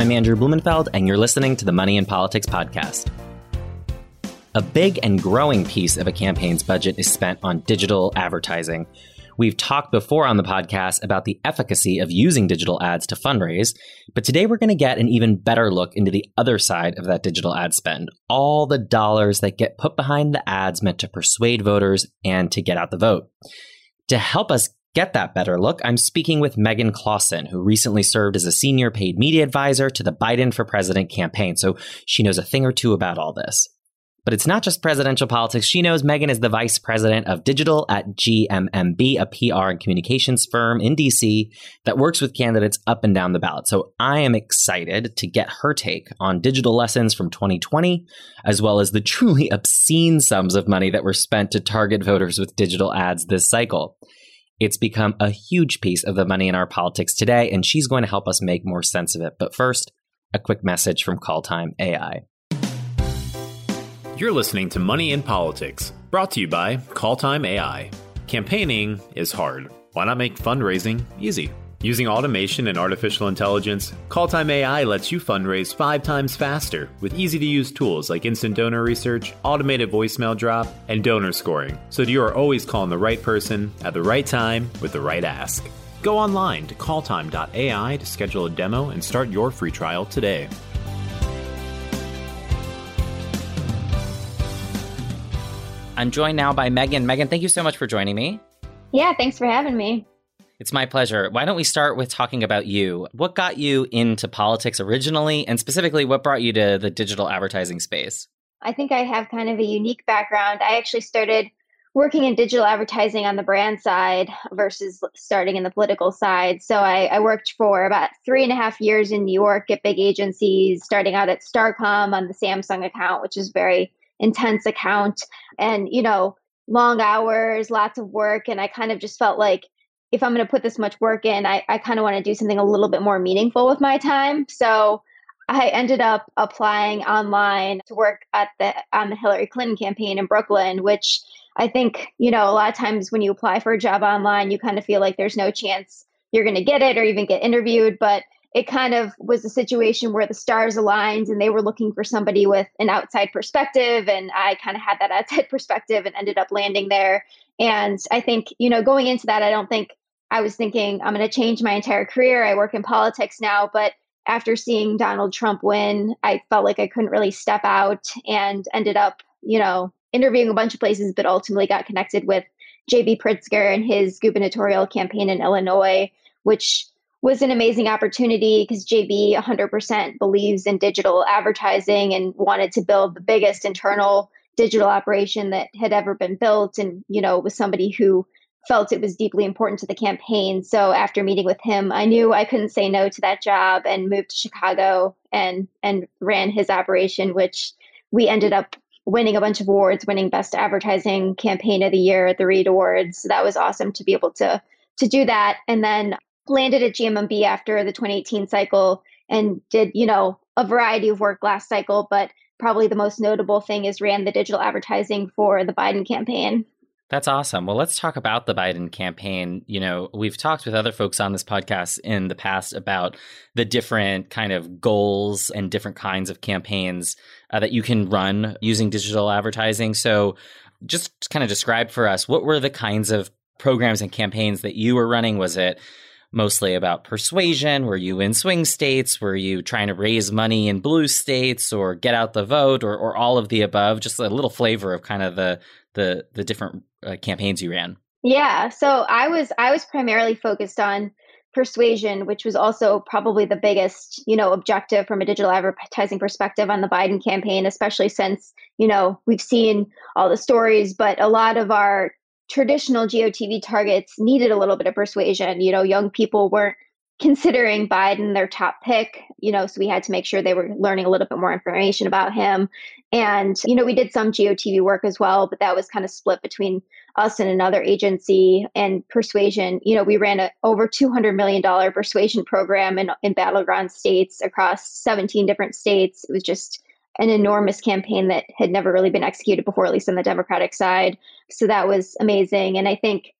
I'm Andrew Blumenfeld, and you're listening to the Money in Politics podcast. A big and growing piece of a campaign's budget is spent on digital advertising. We've talked before on the podcast about the efficacy of using digital ads to fundraise, but today we're going to get an even better look into the other side of that digital ad spend all the dollars that get put behind the ads meant to persuade voters and to get out the vote. To help us get that better look, I'm speaking with Megan Clasen, who recently served as a senior paid media advisor to the Biden for President campaign, so she knows a thing or two about all this. But it's not just presidential politics. She knows Megan is the vice president of digital at GMMB, a PR and communications firm in DC that works with candidates up and down the ballot. So I am excited to get her take on digital lessons from 2020, as well as the truly obscene sums of money that were spent to target voters with digital ads this cycle. It's become a huge piece of the money in our politics today, and she's going to help us make more sense of it. But first, a quick message from Call Time AI. You're listening to Money in Politics, brought to you by Call Time AI. Campaigning is hard. Why not make fundraising easy? Using automation and artificial intelligence, Calltime AI lets you fundraise five times faster with easy to use tools like instant donor research, automated voicemail drop, and donor scoring, so you are always calling the right person at the right time with the right ask. Go online to calltime.ai to schedule a demo and start your free trial today. I'm joined now by Megan. Megan, thank you so much for joining me. Yeah, thanks for having me. It's my pleasure. Why don't we start with talking about you? What got you into politics originally, and specifically, what brought you to the digital advertising space? I think I have kind of a unique background. I actually started working in digital advertising on the brand side versus starting in the political side. So I, I, worked for about three and a half years in New York at big agencies, starting out at Starcom on the Samsung account, which is very intense account and, you know, long hours, lots of work. And I kind of just felt like if I'm going to put this much work in, I, I kind of want to do something a little bit more meaningful with my time. So I ended up applying online to work at the on the Hillary Clinton campaign in Brooklyn, which I think, you know, a lot of times when you apply for a job online, you kind of feel like there's no chance you're going to get it or even get interviewed. But it kind of was a situation where the stars aligned and they were looking for somebody with an outside perspective and i kind of had that outside perspective and ended up landing there and i think you know going into that i don't think i was thinking i'm going to change my entire career. I work in politics now but after seeing donald trump win i felt like i couldn't really step out and ended up you know interviewing a bunch of places but ultimately got connected with j.b pritzker and his gubernatorial campaign in illinois which was an amazing opportunity because JB 100% believes in digital advertising and wanted to build the biggest internal digital operation that had ever been built. And you know was somebody who felt it was deeply important to the campaign. So after meeting with him i knew i couldn't say no to that job and moved to chicago and and ran his operation which we ended up winning a bunch of awards winning best advertising campaign of the year at the reed awards. So that was awesome to be able to to do that. And then landed at GMMB after the 2018 cycle and did, you know, a variety of work last cycle, but probably the most notable thing is ran the digital advertising for the Biden campaign. That's awesome. Well, let's talk about the Biden campaign. You know, we've talked with other folks on this podcast in the past about the different kind of goals and different kinds of campaigns uh, that you can run using digital advertising. So, just kind of describe for us what were the kinds of programs and campaigns that you were running? Was it mostly about persuasion? Were you in swing states? Were you trying to raise money in blue states or get out the vote or, or all of the above? Just a little flavor of kind of the the the different uh, campaigns you ran. Yeah, so I was I was primarily focused on persuasion, which was also probably the biggest, you know, objective from a digital advertising perspective on the Biden campaign, especially since, you know, we've seen all the stories, but a lot of our traditional GOTV targets needed a little bit of persuasion. You know, young people weren't considering Biden their top pick, you know, so we had to make sure they were learning a little bit more information about him. And, you know, we did some GOTV work as well, but that was kind of split between us and another agency and persuasion. You know, we ran a over $200 million persuasion program in, in battleground states across 17 different states. It was just an enormous campaign that had never really been executed before, at least on the Democratic side. So that was amazing. And I think,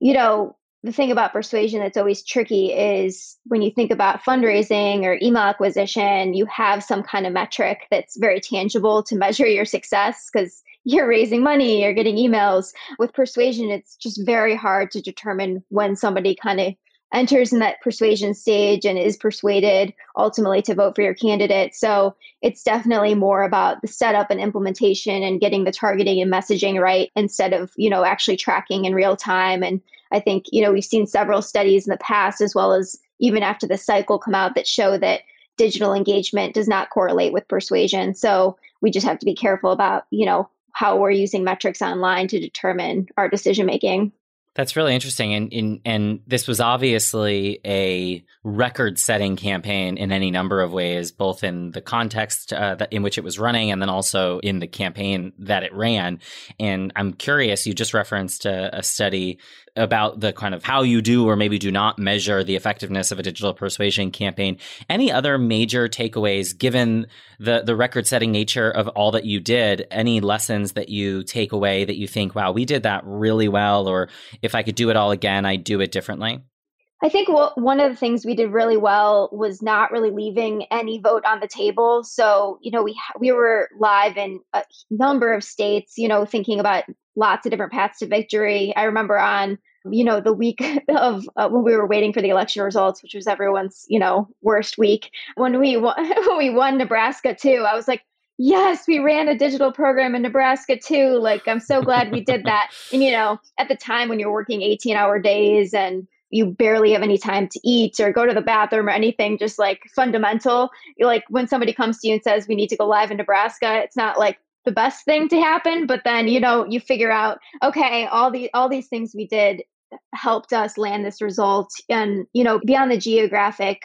you know, the thing about persuasion that's always tricky is when you think about fundraising or email acquisition, you have some kind of metric that's very tangible to measure your success because you're raising money, you're getting emails. With persuasion, it's just very hard to determine when somebody kind of enters in that persuasion stage and is persuaded ultimately to vote for your candidate. So it's definitely more about the setup and implementation and getting the targeting and messaging right instead of, you know, actually tracking in real time. And I think, you know, we've seen several studies in the past as well as even after the cycle come out that show that digital engagement does not correlate with persuasion. So we just have to be careful about, you know, how we're using metrics online to determine our decision making. That's really interesting, and, and and this was obviously a record-setting campaign in any number of ways, both in the context uh, that, in which it was running, and then also in the campaign that it ran. And I'm curious, you just referenced a, a study about the kind of how you do or maybe do not measure the effectiveness of a digital persuasion campaign. Any other major takeaways given the the record setting nature of all that you did? Any lessons that you take away that you think, wow, we did that really well, or if I could do it all again, I'd do it differently? I think one of the things we did really well was not really leaving any vote on the table. So, you know, we we were live in a number of states, you know, thinking about lots of different paths to victory. I remember on you know the week of uh, when we were waiting for the election results which was everyone's you know worst week. When we won, when we won Nebraska too I was like yes we ran a digital program in Nebraska too. Like I'm so glad we did that. And you know at the time when you're working 18 hour days and you barely have any time to eat or go to the bathroom or anything just like fundamental you're like when somebody comes to you and says we need to go live in Nebraska it's not like the best thing to happen but then you know you figure out okay all the all these things we did helped us land this result. And you know beyond the geographic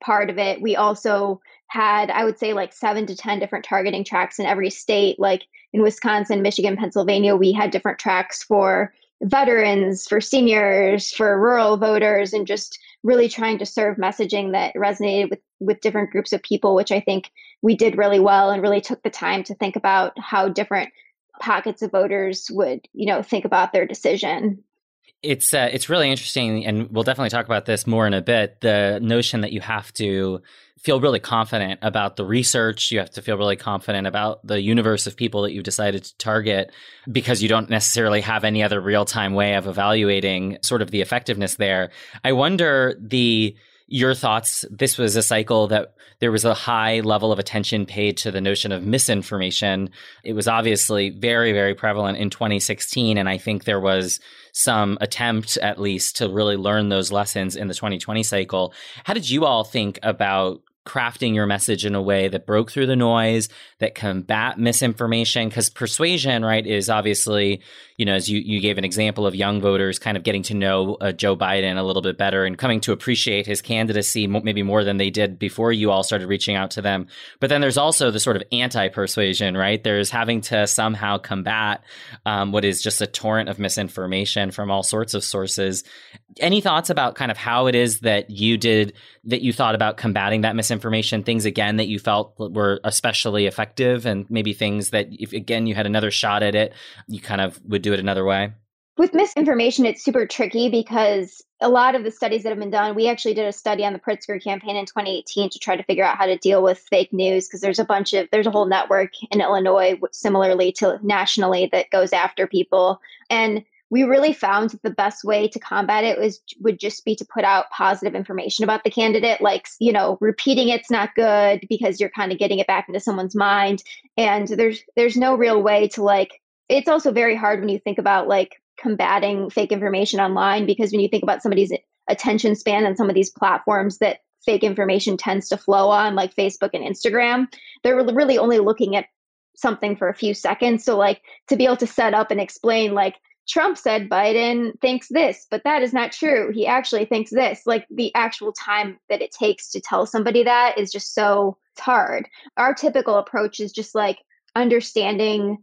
part of it we also had i would say like 7 to 10 different targeting tracks in every state. Like in wisconsin michigan pennsylvania we had different tracks for veterans for seniors for rural voters and just really trying to serve messaging that resonated with with different groups of people which i think we did really well and really took the time to think about how different pockets of voters would you know think about their decision it's uh, it's really interesting and we'll definitely talk about this more in a bit the notion that you have to feel really confident about the research. You have to feel really confident about the universe of people that you've decided to target because you don't necessarily have any other real time way of evaluating sort of the effectiveness there. I wonder the your thoughts. This was a cycle that there was a high level of attention paid to the notion of misinformation. It was obviously very, very prevalent in 2016. And I think there was some attempt, at least, to really learn those lessons in the 2020 cycle. How did you all think about crafting your message in a way that broke through the noise, that combat misinformation. Because persuasion, right, is obviously, you know, as you, you gave an example of young voters kind of getting to know uh, Joe Biden a little bit better and coming to appreciate his candidacy maybe more than they did before you all started reaching out to them. But then there's also the sort of anti persuasion, right? There's having to somehow combat um, what is just a torrent of misinformation from all sorts of sources. Any thoughts about kind of how it is that you did, that you thought about combating that misinformation? things again that you felt were especially effective, and maybe things that if again you had another shot at it, you kind of would do it another way? With misinformation, it's super tricky because a lot of the studies that have been done, we actually did a study on the Pritzker campaign in 2018 to try to figure out how to deal with fake news because there's a bunch of, there's a whole network in Illinois, similarly to nationally, that goes after people. And we really found that the best way to combat it was would just be to put out positive information about the candidate like you know repeating it's not good because you're kind of getting it back into someone's mind. And there's there's no real way to like it's also very hard when you think about like combating fake information online because when you think about somebody's attention span on some of these platforms that fake information tends to flow on like Facebook and Instagram they're really only looking at something for a few seconds. So like to be able to set up and explain like Trump said Biden thinks this, but that is not true. He actually thinks this. Like the actual time that it takes to tell somebody that is just so hard. Our typical approach is just like understanding,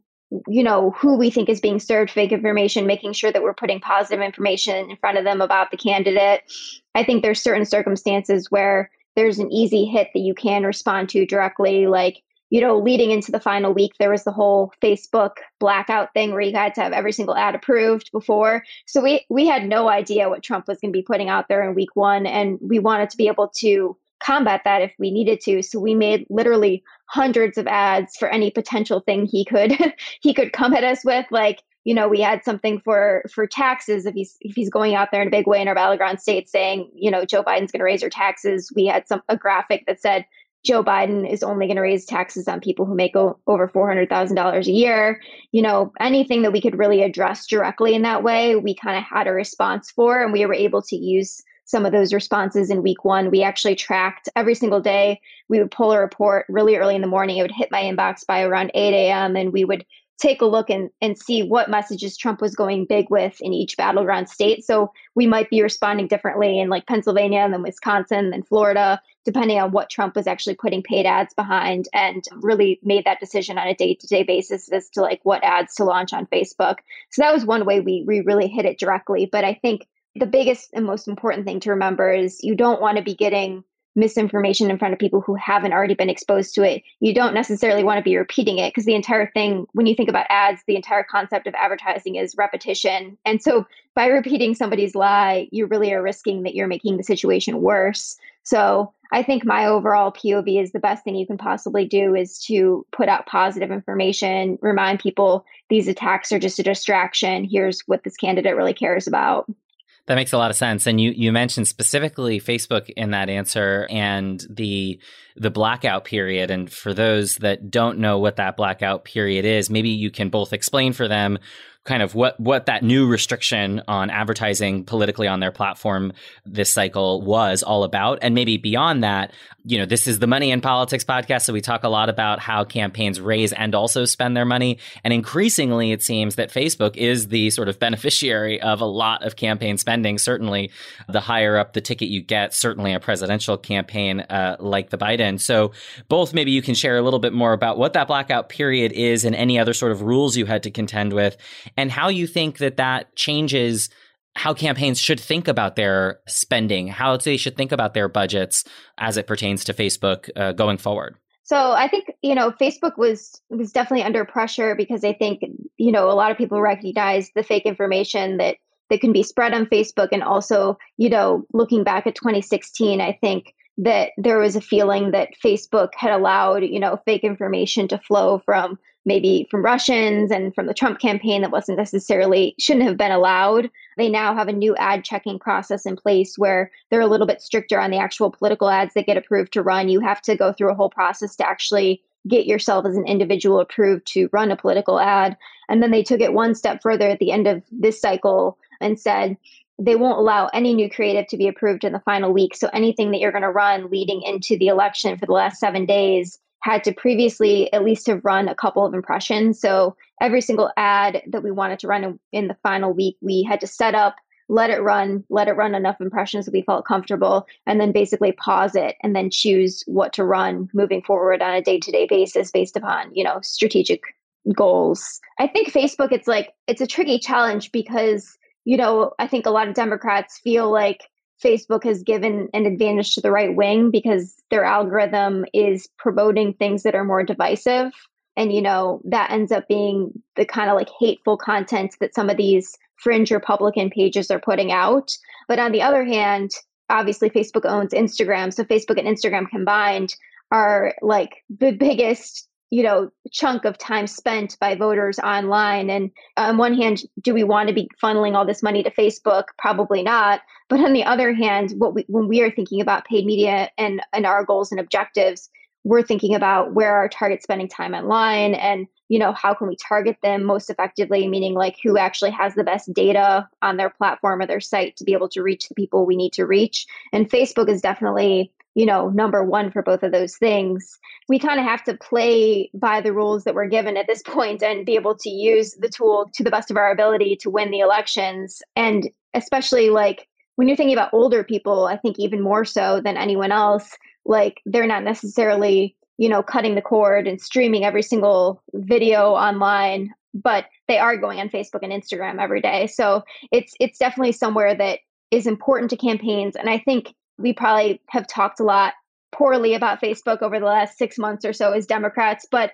you know, who we think is being served fake information, making sure that we're putting positive information in front of them about the candidate. I think there's certain circumstances where there's an easy hit that you can respond to directly, like you know, leading into the final week, there was the whole Facebook blackout thing where you had to have every single ad approved before. So we we had no idea what Trump was going to be putting out there in week one, and we wanted to be able to combat that if we needed to. So we made literally hundreds of ads for any potential thing he could he could come at us with, like you know, we had something for for taxes if he's if he's going out there in a big way in our battleground states saying, you know, Joe Biden's going to raise your taxes. We had some a graphic that said Joe Biden is only going to raise taxes on people who make o- over $400,000 a year. You know, anything that we could really address directly in that way, we kind of had a response for, and we were able to use some of those responses in week one. We actually tracked every single day. We would pull a report really early in the morning. It would hit my inbox by around 8 a.m., and we would take a look and, and see what messages Trump was going big with in each battleground state. So we might be responding differently in like Pennsylvania and then Wisconsin and Florida depending on what Trump was actually putting paid ads behind and really made that decision on a day to day basis as to like what ads to launch on Facebook. So that was one way we, we really hit it directly. But I think the biggest and most important thing to remember is you don't want to be getting misinformation in front of people who haven't already been exposed to it. You don't necessarily want to be repeating it because the entire thing, when you think about ads, the entire concept of advertising is repetition. And so by repeating somebody's lie, you really are risking that you're making the situation worse. So I think my overall POV is the best thing you can possibly do is to put out positive information, remind people these attacks are just a distraction. Here's what this candidate really cares about. That makes a lot of sense. And you, you mentioned specifically Facebook in that answer and the the blackout period. And for those that don't know what that blackout period is, maybe you can both explain for them kind of what what that new restriction on advertising politically on their platform this cycle was all about. And maybe beyond that you know this is the money in politics podcast so we talk a lot about how campaigns raise and also spend their money. And increasingly it seems that facebook is the sort of beneficiary of a lot of campaign spending. Certainly the higher up the ticket you get certainly a presidential campaign uh, like the biden. So both maybe you can share a little bit more about what that blackout period is and any other sort of rules you had to contend with and how you think that that changes how campaigns should think about their spending, how they should think about their budgets as it pertains to Facebook uh, going forward. So I think you know Facebook was was definitely under pressure because I think you know a lot of people recognize the fake information that that can be spread on Facebook, and also you know looking back at 2016, I think that there was a feeling that Facebook had allowed you know fake information to flow from maybe from Russians and from the Trump campaign that wasn't necessarily shouldn't have been allowed. They now have a new ad checking process in place where they're a little bit stricter on the actual political ads that get approved to run. You have to go through a whole process to actually get yourself as an individual approved to run a political ad. And then they took it one step further at the end of this cycle and said, they won't allow any new creative to be approved in the final week. So anything that you're going to run leading into the election for the last seven days had to previously at least have run a couple of impressions. So every single ad that we wanted to run in, in, the final week, we had to set up, let it run, let it run enough impressions that we felt comfortable, and then basically pause it and then choose what to run moving forward on a day-to-day basis based upon, you know, strategic goals. I think Facebook it's like it's a tricky challenge because, you know, I think a lot of Democrats feel like Facebook has given an advantage to the right wing because their algorithm is promoting things that are more divisive. And, you know, that ends up being the kind of like hateful content that some of these fringe Republican pages are putting out. But on the other hand, obviously, Facebook owns Instagram. So Facebook and Instagram combined are like the biggest you know chunk of time spent by voters online. And uh, on one hand do we want to be funneling all this money to facebook? Probably not. But on the other hand what we when we are thinking about paid media and and our goals and objectives we're thinking about where our target spending time online and you know how can we target them most effectively meaning like who actually has the best data on their platform or their site to be able to reach the people we need to reach. And facebook is definitely you know, number one for both of those things. We kind of have to play by the rules that we're given at this point and be able to use the tool to the best of our ability to win the elections. And especially like when you're thinking about older people, I think even more so than anyone else, like they're not necessarily, you know, cutting the cord and streaming every single video online, but they are going on Facebook and Instagram every day. So it's it's definitely somewhere that is important to campaigns. And I think we probably have talked a lot poorly about Facebook over the last six months or so as Democrats, but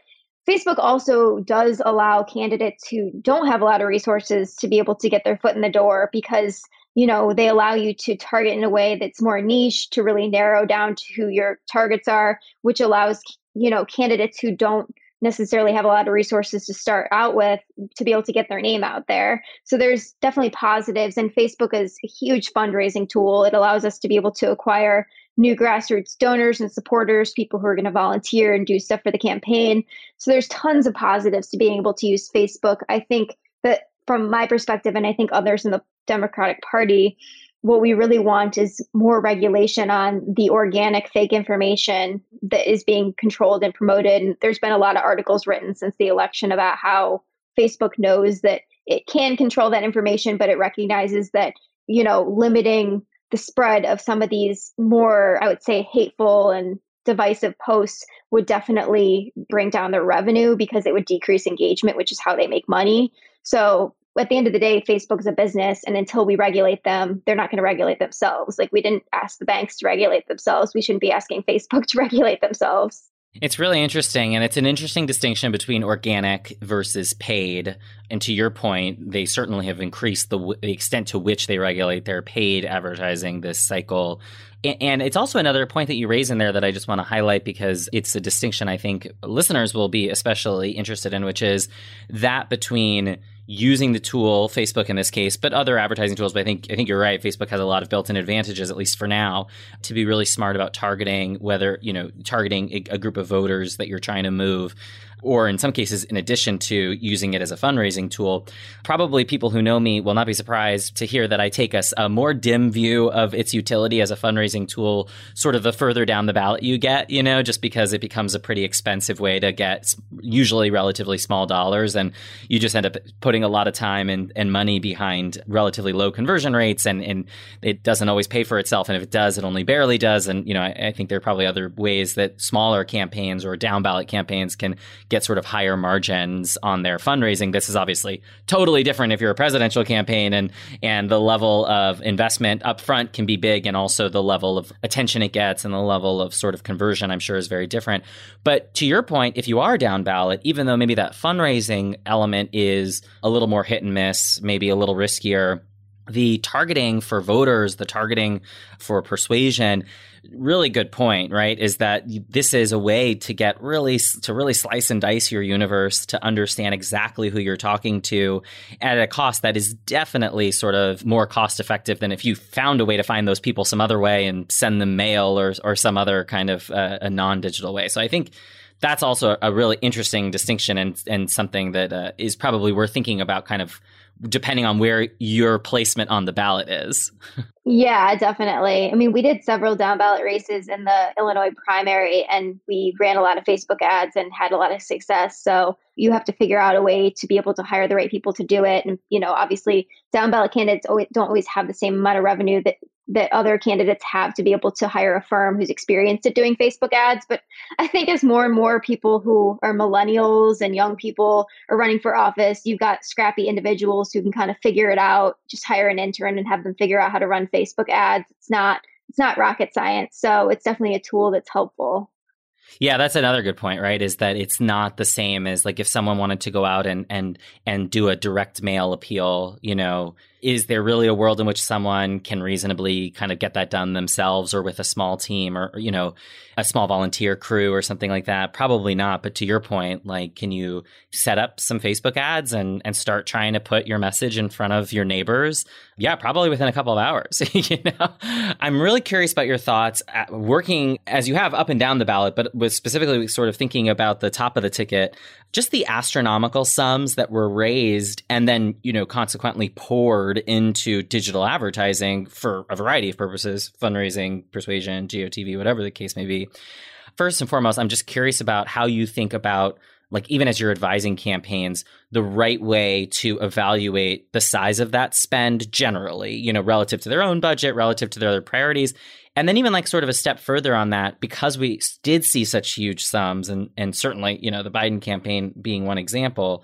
Facebook also does allow candidates who don't have a lot of resources to be able to get their foot in the door because you know they allow you to target in a way that's more niche to really narrow down to who your targets are which allows you know candidates who don't necessarily have a lot of resources to start out with to be able to get their name out there. So there's definitely positives and Facebook is a huge fundraising tool. It allows us to be able to acquire new grassroots donors and supporters, people who are going to volunteer and do stuff for the campaign. So there's tons of positives to being able to use Facebook. I think that from my perspective and I think others in the Democratic Party, what we really want is more regulation on the organic fake information that is being controlled and promoted. And there's been a lot of articles written since the election about how Facebook knows that it can control that information, but it recognizes that, you know, limiting the spread of some of these more, I would say, hateful and divisive posts would definitely bring down their revenue because it would decrease engagement, which is how they make money. So at the end of the day, Facebook is a business, and until we regulate them, they're not going to regulate themselves. Like we didn't ask the banks to regulate themselves. We shouldn't be asking Facebook to regulate themselves. It's really interesting, and it's an interesting distinction between organic versus paid. And to your point, they certainly have increased the, w- the extent to which they regulate their paid advertising this cycle. And it's also another point that you raise in there that I just want to highlight because it's a distinction I think listeners will be especially interested in, which is that between using the tool, Facebook in this case, but other advertising tools. But I think I think you're right. Facebook has a lot of built-in advantages, at least for now, to be really smart about targeting whether you know targeting a, a group of voters that you're trying to move or in some cases, in addition to using it as a fundraising tool, probably people who know me will not be surprised to hear that I take a, a more dim view of its utility as a fundraising tool, sort of the further down the ballot you get, you know, just because it becomes a pretty expensive way to get usually relatively small dollars. And you just end up putting a lot of time and, and money behind relatively low conversion rates. And, and it doesn't always pay for itself. And if it does, it only barely does. And, you know, I, I think there are probably other ways that smaller campaigns or down ballot campaigns can get sort of higher margins on their fundraising. This is obviously totally different if you're a presidential campaign and and the level of investment upfront can be big and also the level of attention it gets and the level of sort of conversion I'm sure is very different. But to your point, if you are down ballot, even though maybe that fundraising element is a little more hit and miss, maybe a little riskier, the targeting for voters, the targeting for persuasion really good point, right? Is that this is a way to get really to really slice and dice your universe to understand exactly who you're talking to at a cost that is definitely sort of more cost effective than if you found a way to find those people some other way and send them mail or or some other kind of uh, a non digital way. So I think that's also a really interesting distinction and and something that uh, is probably worth thinking about kind of depending on where your placement on the ballot is. yeah, definitely. I mean, we did several down ballot races in the Illinois primary and we ran a lot of Facebook ads and had a lot of success. So you have to figure out a way to be able to hire the right people to do it. And, you know, obviously down ballot candidates don't always have the same amount of revenue that that other candidates have to be able to hire a firm who's experienced at doing Facebook ads. But I think as more and more people who are millennials and young people are running for office, you've got scrappy individuals who can kind of figure it out. Just hire an intern and have them figure out how to run Facebook ads. It's not it's not rocket science. So it's definitely a tool that's helpful. Yeah, that's another good point, right? Is that it's not the same as like if someone wanted to go out and and and do a direct mail appeal, you know, is there really a world in which someone can reasonably kind of get that done themselves or with a small team or you know a small volunteer crew or something like that? Probably not but to your point like can you set up some facebook ads and and start trying to put your message in front of your neighbors? Yeah probably within a couple of hours you know? I'm really curious about your thoughts uh, working as you have up and down the ballot but with specifically sort of thinking about the top of the ticket just the astronomical sums that were raised and then you know consequently poured into digital advertising for a variety of purposes fundraising, persuasion, GOTV, whatever the case may be. First and foremost, I'm just curious about how you think about like even as you're advising campaigns the right way to evaluate the size of that spend generally you know relative to their own budget relative to their other priorities and then even like sort of a step further on that because we did see such huge sums and and certainly you know the biden campaign being one example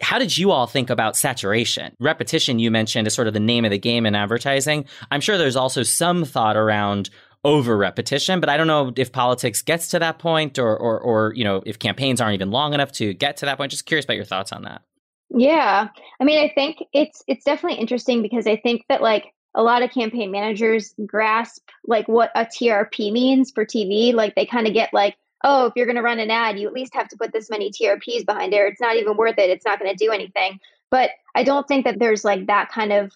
how did you all think about saturation? Repetition, you mentioned, is sort of the name of the game in advertising. I'm sure there's also some thought around over repetition. But I don't know if politics gets to that point or, or, or, you know, if campaigns aren't even long enough to get to that point. Just curious about your thoughts on that. Yeah. I mean, I think it's it's definitely interesting because I think that like a lot of campaign managers grasp like what a TRP means for TV. Like they kind of get like, oh, if you're going to run an ad, you at least have to put this many TRPs behind it. It's not even worth it. It's not going to do anything. But I don't think that there's like that kind of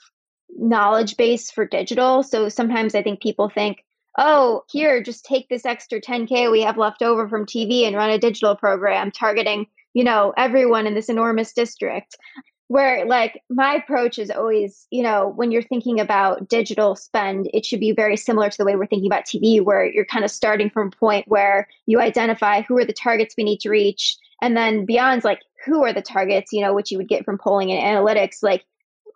knowledge base for digital. So sometimes I think people think, oh, here, just take this extra 10K we have left over from TV and run a digital program targeting, you know, everyone in this enormous district. Where, like, my approach is always, you know, when you're thinking about digital spend, it should be very similar to the way we're thinking about TV, where you're kind of starting from a point where you identify who are the targets we need to reach. And then beyond, like, who are the targets, you know, which you would get from polling and analytics, like,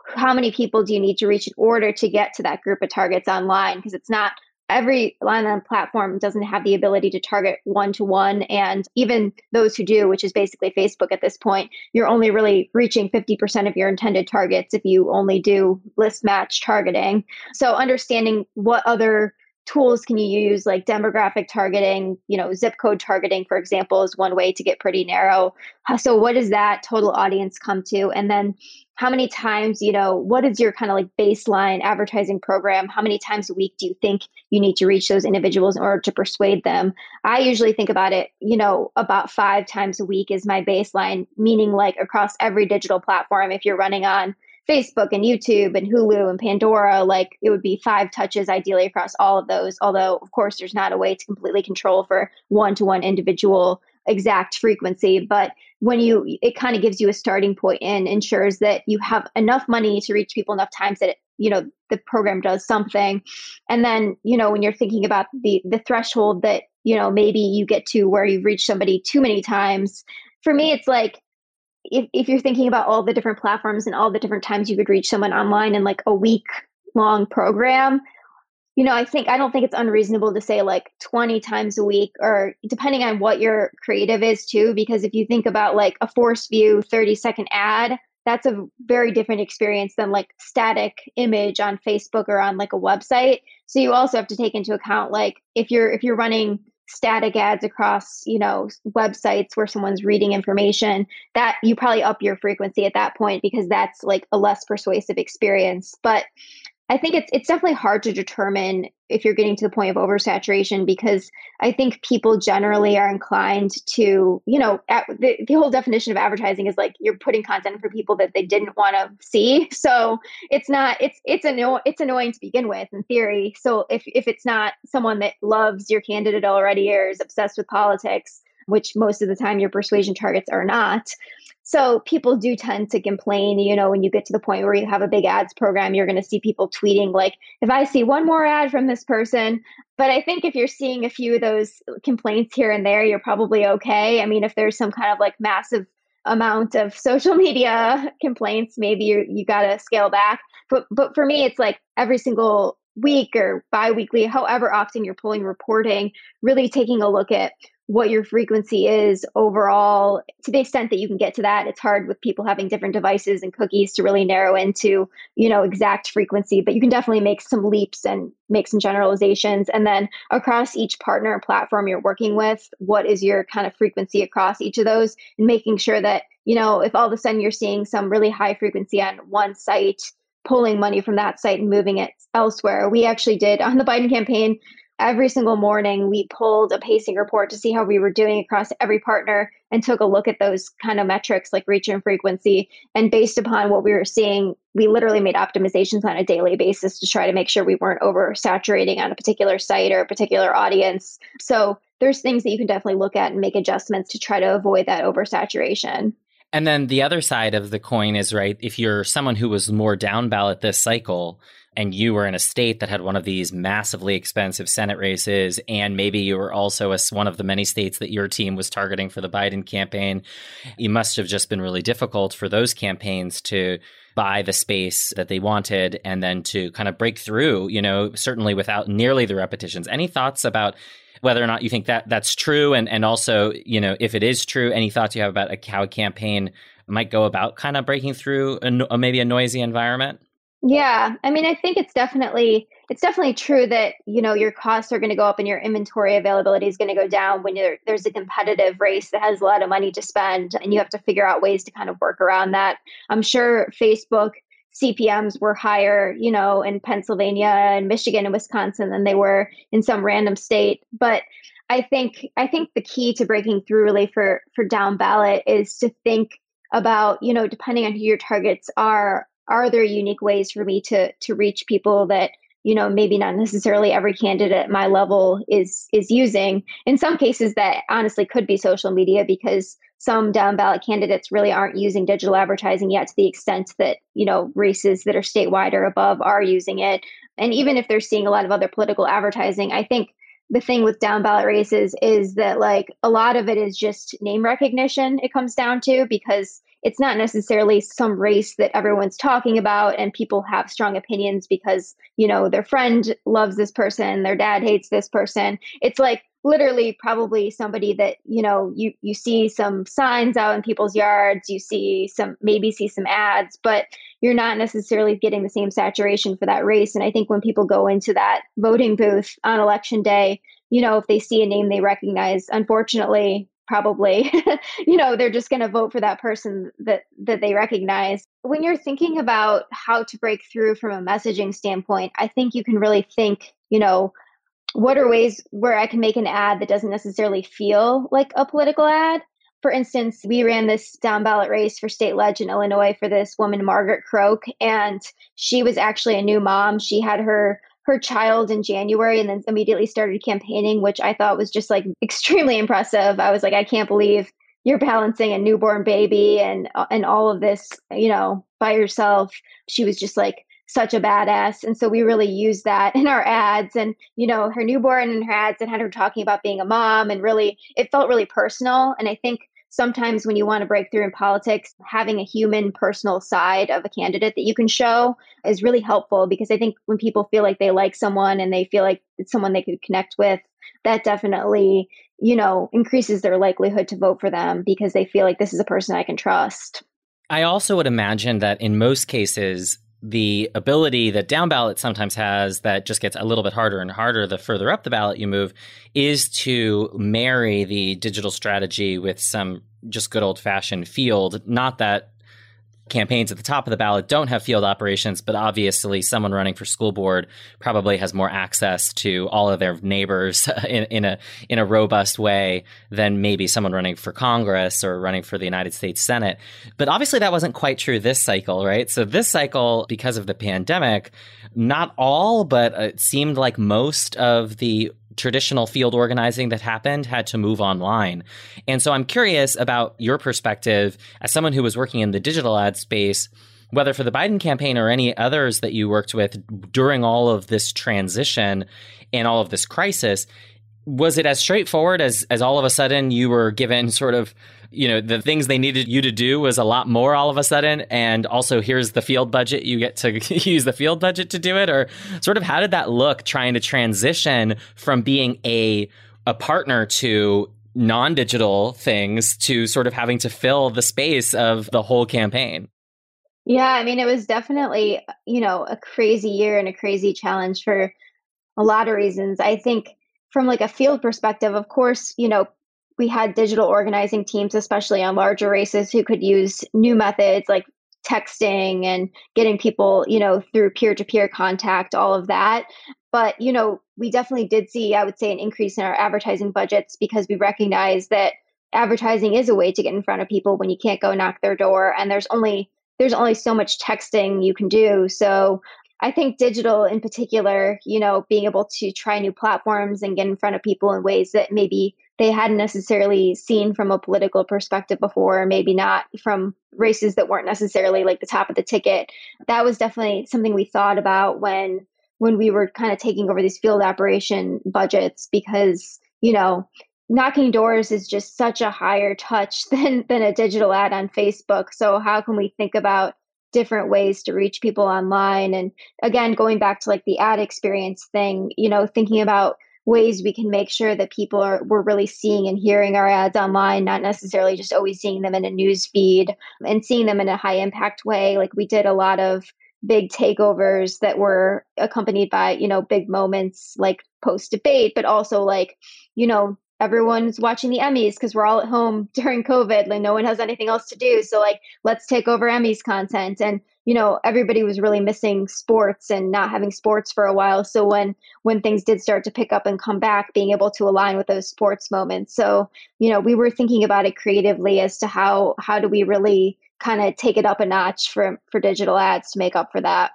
how many people do you need to reach in order to get to that group of targets online? Because it's not every online platform doesn't have the ability to target one to one. And even those who do, which is basically Facebook at this point, you're only really reaching 50% of your intended targets if you only do list match targeting. So understanding what other tools can you use like demographic targeting you know zip code targeting for example is one way to get pretty narrow. So what does that total audience come to? And then how many times you know what is your kind of like baseline advertising program? How many times a week do you think you need to reach those individuals in order to persuade them? I usually think about it you know about five times a week is my baseline meaning like across every digital platform if you're running on Facebook and YouTube and Hulu and Pandora, like it would be five touches ideally across all of those. Although, of course, there's not a way to completely control for one to one individual exact frequency. But when you, it kind of gives you a starting point and ensures that you have enough money to reach people enough times that it, you know the program does something and then you know when you're thinking about the the threshold that you know maybe you get to where you've reached somebody too many times for me it's like if, if you're thinking about all the different platforms and all the different times you could reach someone online in like a week long program you know i think i don't think it's unreasonable to say like 20 times a week or depending on what your creative is too because if you think about like a force view 30 second ad that's a very different experience than like static image on facebook or on like a website. So you also have to take into account like if you're if you're running static ads across you know websites where someone's reading information that you probably up your frequency at that point because that's like a less persuasive experience. But I think it's it's definitely hard to determine if you're getting to the point of oversaturation because I think people generally are inclined to, you know, the, the whole definition of advertising is like you're putting content for people that they didn't want to see. So it's not it's it's anno- it's annoying to begin with in theory. So if if it's not someone that loves your candidate already or is obsessed with politics, which most of the time your persuasion targets are not, so people do tend to complain, you know, when you get to the point where you have a big ads program, you're going to see people tweeting like, if I see one more ad from this person, but I think if you're seeing a few of those complaints here and there, you're probably okay. I mean, if there's some kind of like massive amount of social media complaints, maybe you you got to scale back. But but for me, it's like every single week or biweekly, however often you're pulling reporting, really taking a look at what your frequency is overall. To the extent that you can get to that it's hard with people having different devices and cookies to really narrow into you know exact frequency but you can definitely make some leaps and make some generalizations. And then across each partner platform you're working with what is your kind of frequency across each of those? And making sure that you know if all of a sudden you're seeing some really high frequency on one site pulling money from that site and moving it elsewhere. We actually did on the biden campaign every single morning we pulled a pacing report to see how we were doing across every partner and took a look at those kind of metrics like reach and frequency. And based upon what we were seeing we literally made optimizations on a daily basis to try to make sure we weren't oversaturating on a particular site or a particular audience. So there's things that you can definitely look at and make adjustments to try to avoid that oversaturation. And then the other side of the coin is right if you're someone who was more down ballot this cycle and you were in a state that had one of these massively expensive Senate races, and maybe you were also a, one of the many states that your team was targeting for the Biden campaign, you must have just been really difficult for those campaigns to buy the space that they wanted and then to kind of break through, you know, certainly without nearly the repetitions. Any thoughts about whether or not you think that that's true and and also, you know, if it is true, any thoughts you have about a, how a campaign might go about kind of breaking through a, a maybe a noisy environment? Yeah, I mean, I think it's definitely it's definitely true that you know your costs are going to go up and your inventory availability is going to go down when there's a competitive race that has a lot of money to spend, and you have to figure out ways to kind of work around that. I'm sure Facebook CPMS were higher, you know, in Pennsylvania and Michigan and Wisconsin than they were in some random state, but I think I think the key to breaking through really for for down ballot is to think about you know depending on who your targets are are there unique ways for me to to reach people that you know maybe not necessarily every candidate at my level is is using? In some cases that honestly could be social media because some down ballot candidates really aren't using digital advertising yet to the extent that you know races that are statewide or above are using it. And even if they're seeing a lot of other political advertising i think the thing with down ballot races is that like a lot of it is just name recognition it comes down to because it's not necessarily some race that everyone's talking about and people have strong opinions because you know their friend loves this person their dad hates this person. It's like literally probably somebody that you know you you see some signs out in people's yards you see some maybe see some ads but you're not necessarily getting the same saturation for that race. And i think when people go into that voting booth on election day you know if they see a name they recognize unfortunately probably you know they're just going to vote for that person that that they recognize when you're thinking about how to break through from a messaging standpoint i think you can really think you know what are ways where i can make an ad that doesn't necessarily feel like a political ad for instance, we ran this down ballot race for state ledge in Illinois for this woman, Margaret Croke, and she was actually a new mom. She had her her child in January and then immediately started campaigning, which I thought was just like extremely impressive. I was like, I can't believe you're balancing a newborn baby and uh, and all of this, you know, by yourself. She was just like such a badass. And so we really used that in our ads and, you know, her newborn and her ads and had her talking about being a mom and really it felt really personal. And I think sometimes when you want to break through in politics, having a human personal side of a candidate that you can show is really helpful because I think when people feel like they like someone and they feel like it's someone they could connect with, that definitely, you know, increases their likelihood to vote for them because they feel like this is a person I can trust. I also would imagine that in most cases, the ability that down ballot sometimes has that just gets a little bit harder and harder the further up the ballot you move is to marry the digital strategy with some just good old fashioned field. Not that campaigns at the top of the ballot don't have field operations, but obviously someone running for school board probably has more access to all of their neighbors in, in a in a robust way than maybe someone running for Congress or running for the United States Senate. But obviously that wasn't quite true this cycle, right? So this cycle, because of the pandemic, not all, but it seemed like most of the traditional field organizing that happened had to move online. And so I'm curious about your perspective as someone who was working in the digital ad space, whether for the Biden campaign or any others that you worked with during all of this transition and all of this crisis. Was it as straightforward as, as all of a sudden you were given sort of you know the things they needed you to do was a lot more all of a sudden. And also here's the field budget. You get to use the field budget to do it. Or sort of how did that look trying to transition from being a a partner to non-digital things to sort of having to fill the space of the whole campaign? Yeah i mean it was definitely you know a crazy year and a crazy challenge for a lot of reasons. I think from like a field perspective of course you know we had digital organizing teams, especially on larger races, who could use new methods like texting and getting people, you know, through peer to peer contact, all of that. But, you know, we definitely did see, I would say, an increase in our advertising budgets because we recognize that advertising is a way to get in front of people when you can't go knock their door and there's only there's only so much texting you can do so i think digital in particular you know being able to try new platforms and get in front of people in ways that maybe they hadn't necessarily seen from a political perspective before, maybe not from races that weren't necessarily like the top of the ticket. That was definitely something we thought about when when we were kind of taking over these field operation budgets because, you know, knocking doors is just such a higher touch than than a digital ad on Facebook. So how can we think about different ways to reach people online and again going back to like the ad experience thing, you know, thinking about ways we can make sure that people are we're really seeing and hearing our ads online, not necessarily just always seeing them in a news feed and seeing them in a high impact way. Like we did a lot of big takeovers that were accompanied by, you know, big moments like post debate, but also like, you know, everyone's watching the Emmys because we're all at home during COVID. Like no one has anything else to do. So like let's take over Emmys content. And you know, everybody was really missing sports and not having sports for a while. So when when things did start to pick up and come back, being able to align with those sports moments. So, you know, we were thinking about it creatively as to how how do we really kind of take it up a notch for for digital ads to make up for that.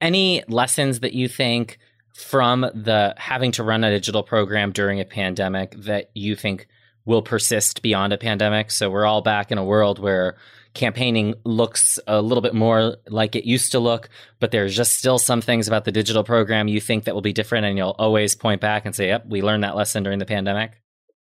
Any lessons that you think from the having to run a digital program during a pandemic that you think will persist beyond a pandemic? So we're all back in a world where campaigning looks a little bit more like it used to look, but there's just still some things about the digital program you think that will be different, and you'll always point back and say, "Yep, we learned that lesson during the pandemic."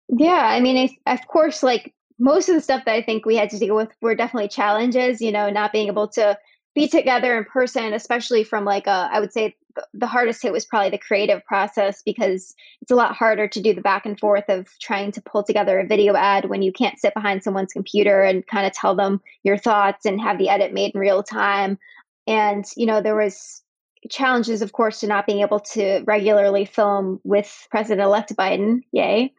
Yeah, I mean, of course, like most of the stuff that I think we had to deal with were definitely challenges. You know, not being able to be together in person, especially from like a, I would say the hardest hit was probably the creative process because it's a lot harder to do the back and forth of trying to pull together a video ad when you can't sit behind someone's computer and kind of tell them your thoughts and have the edit made in real time. And, you know, there was challenges, of course, to not being able to regularly film with President elect Biden. Yay.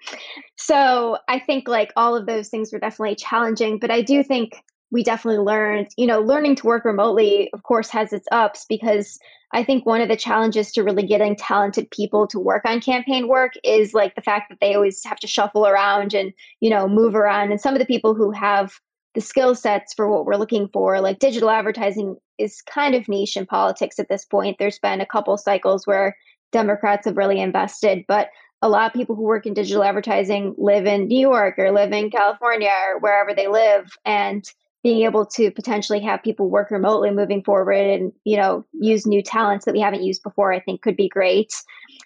So I think like all of those things were definitely challenging, but I do think we definitely learned, you know, learning to work remotely, of course, has its ups because I think one of the challenges to really getting talented people to work on campaign work is like the fact that they always have to shuffle around and, you know, move around. And some of the people who have the skill sets for what we're looking for, like digital advertising is kind of niche in politics at this point. There's been a couple cycles where Democrats have really invested, but a lot of people who work in digital advertising live in New York or live in California or wherever they live. And being able to potentially have people work remotely moving forward and you know use new talents that we haven't used before i think could be great.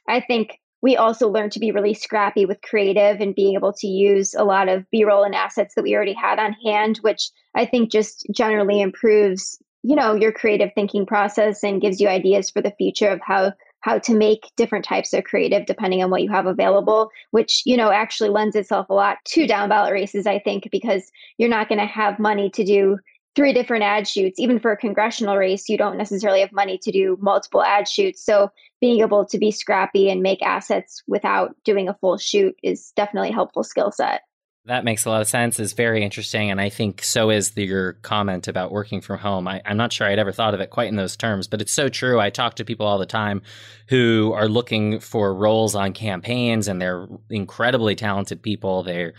I think we also learned to be really scrappy with creative and being able to use a lot of b-roll and assets that we already had on hand which i think just generally improves you know your creative thinking process and gives you ideas for the future of how how to make different types of creative depending on what you have available, which, you know, actually lends itself a lot to down ballot races, I think, because you're not going to have money to do three different ad shoots. Even for a congressional race, you don't necessarily have money to do multiple ad shoots. So being able to be scrappy and make assets without doing a full shoot is definitely a helpful skill set. That makes a lot of sense. Is very interesting, and I think so is the, your comment about working from home. I, am not sure I'd ever thought of it quite in those terms, but it's so true. I talk to people all the time who are looking for roles on campaigns, and they're incredibly talented people. They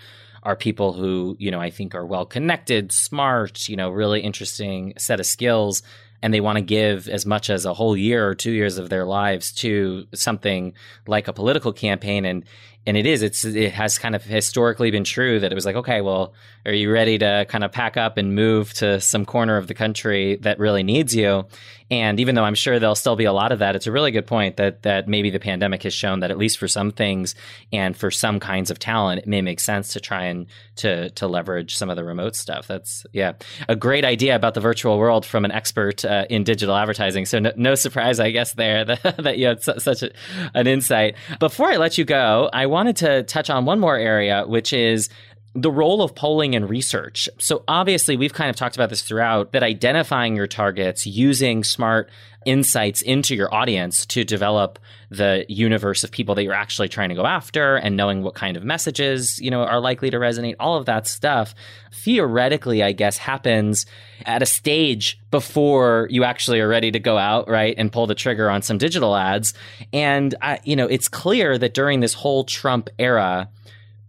are people who you know I think are well connected, smart, you know, really interesting set of skills and they want to give as much as a whole year or two years of their lives to something like a political campaign and and it is it's it has kind of historically been true that it was like okay well are you ready to kind of pack up and move to some corner of the country that really needs you and even though i'm sure there'll still be a lot of that it's a really good point that that maybe the pandemic has shown that at least for some things and for some kinds of talent it may make sense to try and to to leverage some of the remote stuff. That's yeah a great idea about the virtual world from an expert uh, in digital advertising. So no, no, surprise i guess there that, that you had su- such a, an insight. Before i let you go i wanted to touch on one more area, which is the role of polling and research. So obviously, we've kind of talked about this throughout that identifying your targets, using smart insights into your audience to develop the universe of people that you're actually trying to go after and knowing what kind of messages, you know, are likely to resonate, all of that stuff theoretically, I guess, happens at a stage before you actually are ready to go out, right, and pull the trigger on some digital ads. And, I, you know, it's clear that during this whole Trump era,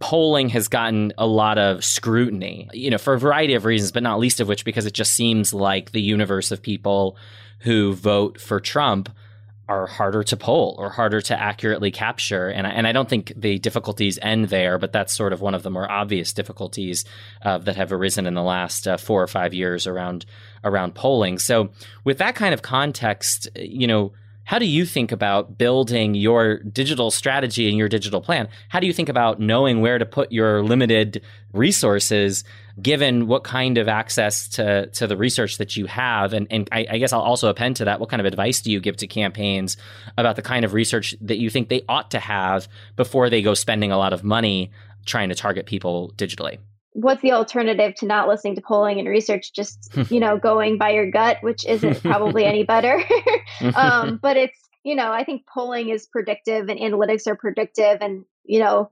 polling has gotten a lot of scrutiny, you know, for a variety of reasons, but not least of which because it just seems like the universe of people who vote for Trump are harder to poll or harder to accurately capture. And I, and I don't think the difficulties end there, but that's sort of one of the more obvious difficulties uh, that have arisen in the last uh, four or five years around around polling. So with that kind of context, you know, how do you think about building your digital strategy and your digital plan? How do you think about knowing where to put your limited resources, given what kind of access to, to the research that you have? And, and I, I guess I'll also append to that what kind of advice do you give to campaigns about the kind of research that you think they ought to have before they go spending a lot of money trying to target people digitally? What's the alternative to not listening to polling and research just you know going by your gut which isn't probably any better. Um, but it's you know i think polling is predictive and analytics are predictive and you know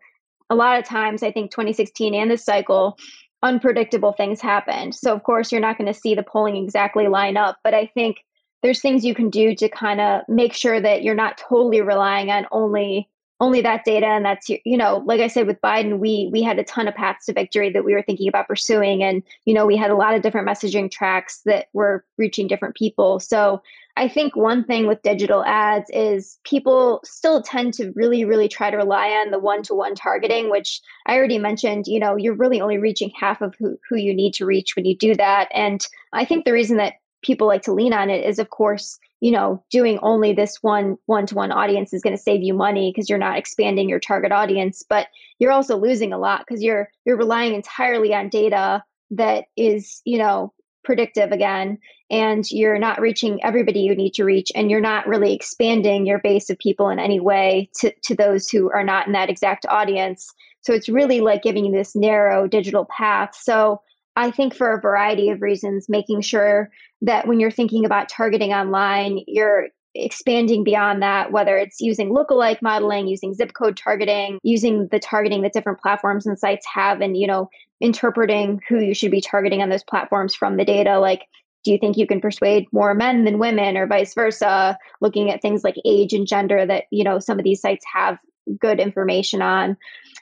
a lot of times i think 2016 and this cycle unpredictable things happened. So of course you're not going to see the polling exactly line up but i think there's things you can do to kind of make sure that you're not totally relying on only only that data and that's you know like i said with biden we we had a ton of paths to victory that we were thinking about pursuing and you know we had a lot of different messaging tracks that were reaching different people. So i think one thing with digital ads is people still tend to really really try to rely on the one-to-one targeting which i already mentioned you know you're really only reaching half of who, who you need to reach when you do that. And i think the reason that people like to lean on it is of course you know doing only this one one to one audience is going to save you money because you're not expanding your target audience but you're also losing a lot because you're you're relying entirely on data that is you know predictive again and you're not reaching everybody you need to reach and you're not really expanding your base of people in any way to, to those who are not in that exact audience. So it's really like giving you this narrow digital path. So I think for a variety of reasons, making sure that when you're thinking about targeting online, you're expanding beyond that, whether it's using lookalike modeling, using zip code targeting, using the targeting that different platforms and sites have, and you know, interpreting who you should be targeting on those platforms from the data. Like, do you think you can persuade more men than women, or vice versa? Looking at things like age and gender that you know some of these sites have good information on.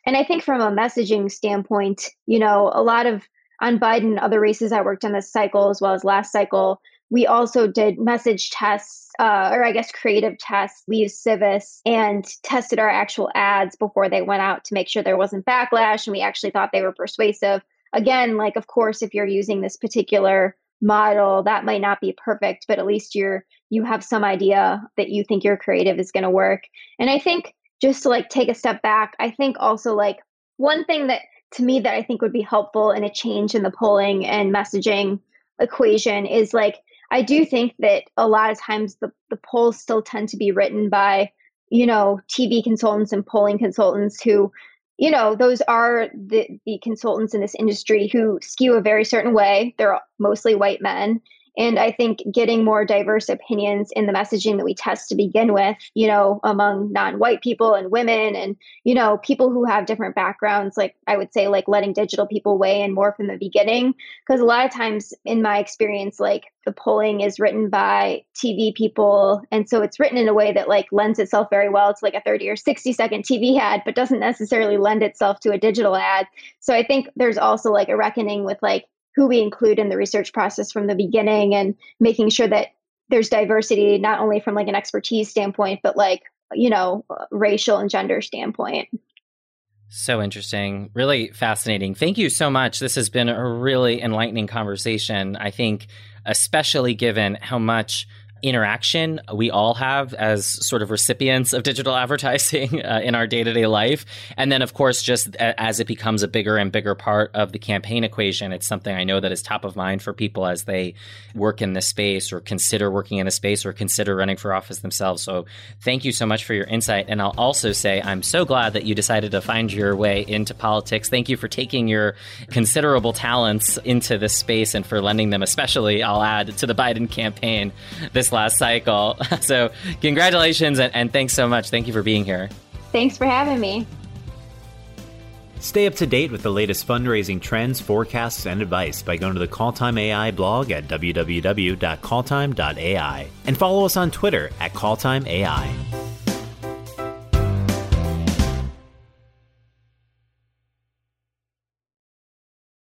And I think from a messaging standpoint, you know, a lot of on Biden, other races I worked on this cycle as well as last cycle, we also did message tests, uh, or I guess creative tests. We used Civis and tested our actual ads before they went out to make sure there wasn't backlash, and we actually thought they were persuasive. Again, like of course, if you're using this particular model, that might not be perfect, but at least you're you have some idea that you think your creative is going to work. And I think just to like take a step back, I think also like one thing that to me that I think would be helpful in a change in the polling and messaging equation is like I do think that a lot of times the, the polls still tend to be written by, you know, TV consultants and polling consultants who, you know, those are the, the consultants in this industry who skew a very certain way. They're mostly white men. And I think getting more diverse opinions in the messaging that we test to begin with, you know, among non white people and women and, you know, people who have different backgrounds, like I would say, like letting digital people weigh in more from the beginning. Because a lot of times in my experience, like the polling is written by TV people. And so it's written in a way that like lends itself very well to like a 30 or 60 second TV ad, but doesn't necessarily lend itself to a digital ad. So I think there's also like a reckoning with like, who we include in the research process from the beginning and making sure that there's diversity not only from like an expertise standpoint but like you know racial and gender standpoint. So interesting. Really fascinating. Thank you so much. This has been a really enlightening conversation. I think especially given how much interaction we all have as sort of recipients of digital advertising uh, in our day to day life. And then, of course, just as it becomes a bigger and bigger part of the campaign equation, it's something I know that is top of mind for people as they work in this space or consider working in the space or consider running for office themselves. So, thank you so much for your insight. And I'll also say I'm so glad that you decided to find your way into politics. Thank you for taking your considerable talents into this space and for lending them, especially, I'll add, to the Biden campaign this this last cycle. So, congratulations and, and thanks so much. Thank you for being here. Thanks for having me. Stay up to date with the latest fundraising trends, forecasts, and advice by going to the Calltime AI blog at www.calltime.ai and follow us on Twitter at CallTimeAI.